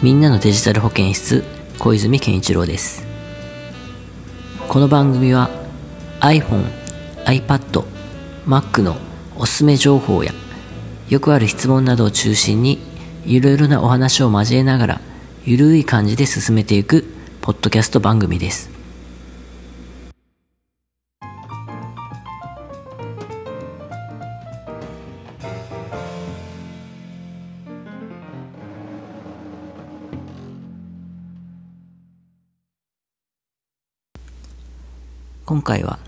みんなのデジタル保健室小泉健一郎です。この番組は iPhone、iPad、Mac のおすすめ情報やよくある質問などを中心にいろいろなお話を交えながらゆるい感じで進めていくポッドキャスト番組です。今回は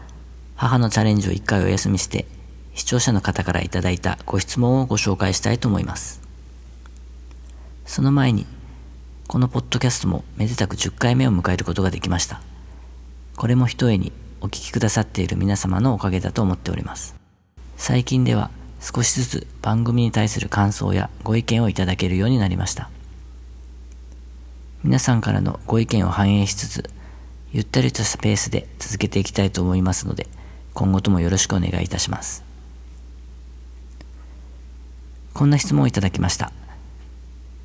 母のチャレンジを一回お休みして視聴者の方からいただいたご質問をご紹介したいと思います。その前にこのポッドキャストもめでたく10回目を迎えることができました。これもひとえにお聞きくださっている皆様のおかげだと思っております。最近では少しずつ番組に対する感想やご意見をいただけるようになりました。皆さんからのご意見を反映しつつゆったりとしたペースで続けていきたいと思いますので、今後ともよろしくお願いいたします。こんな質問をいただきました。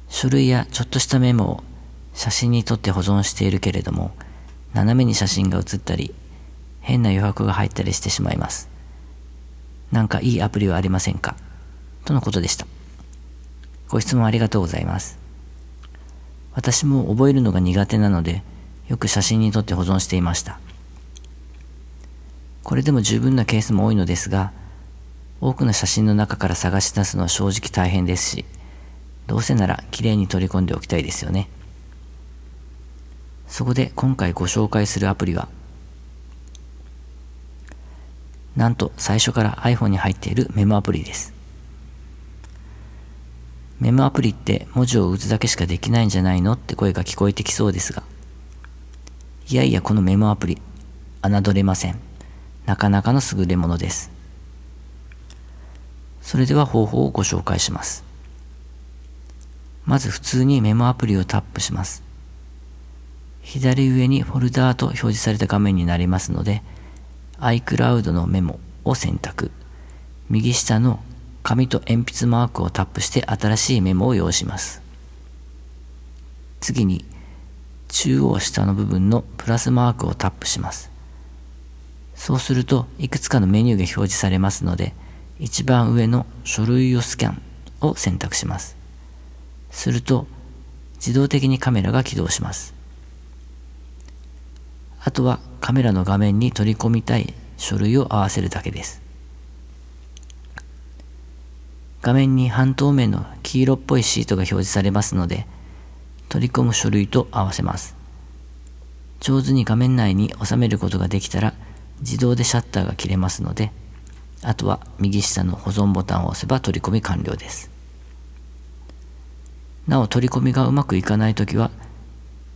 書類やちょっとしたメモを写真に撮って保存しているけれども、斜めに写真が写ったり、変な余白が入ったりしてしまいます。なんかいいアプリはありませんか？とのことでした。ご質問ありがとうございます。私も覚えるのが苦手なので、よく写真に撮って保存していました。これでも十分なケースも多いのですが、多くの写真の中から探し出すのは正直大変ですし、どうせなら綺麗に取り込んでおきたいですよね。そこで今回ご紹介するアプリは、なんと最初から iPhone に入っているメモアプリです。メモアプリって文字を打つだけしかできないんじゃないのって声が聞こえてきそうですが、いやいやこのメモアプリ、侮れません。なかなかの優れものです。それでは方法をご紹介します。まず普通にメモアプリをタップします。左上にフォルダーと表示された画面になりますので、iCloud のメモを選択。右下の紙と鉛筆マークをタップして新しいメモを用意します。次に中央下の部分のプラスマークをタップします。そうするといくつかのメニューが表示されますので一番上の書類をスキャンを選択します。すると自動的にカメラが起動します。あとはカメラの画面に取り込みたい書類を合わせるだけです。画面に半透明の黄色っぽいシートが表示されますので取り込む書類と合わせます。上手に画面内に収めることができたら自動でシャッターが切れますので、あとは右下の保存ボタンを押せば取り込み完了です。なお取り込みがうまくいかないときは、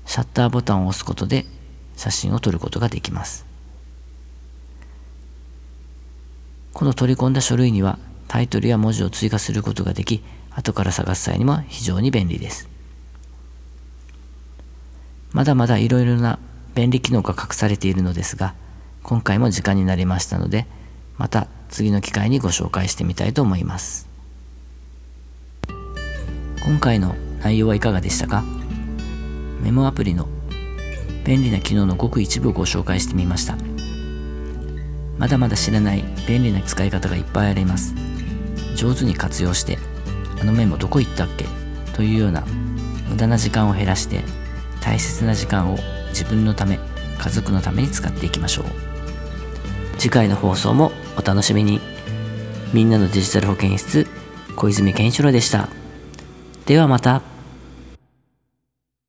シャッターボタンを押すことで写真を撮ることができます。この取り込んだ書類にはタイトルや文字を追加することができ、後から探す際にも非常に便利です。まだまだいろいろな便利機能が隠されているのですが、今回も時間になりましたので、また次の機会にご紹介してみたいと思います。今回の内容はいかがでしたか？メモアプリの便利な機能のごく一部をご紹介してみました。まだまだ知らない便利な使い方がいっぱいあります。上手に活用して、あのメモどこ行ったっけ？というような無駄な時間を減らして大切な時間を自分のため家族のために使っていきましょう。次回の放送もお楽しみに。みんなのデジタル保健室小泉健一郎でした。ではまた。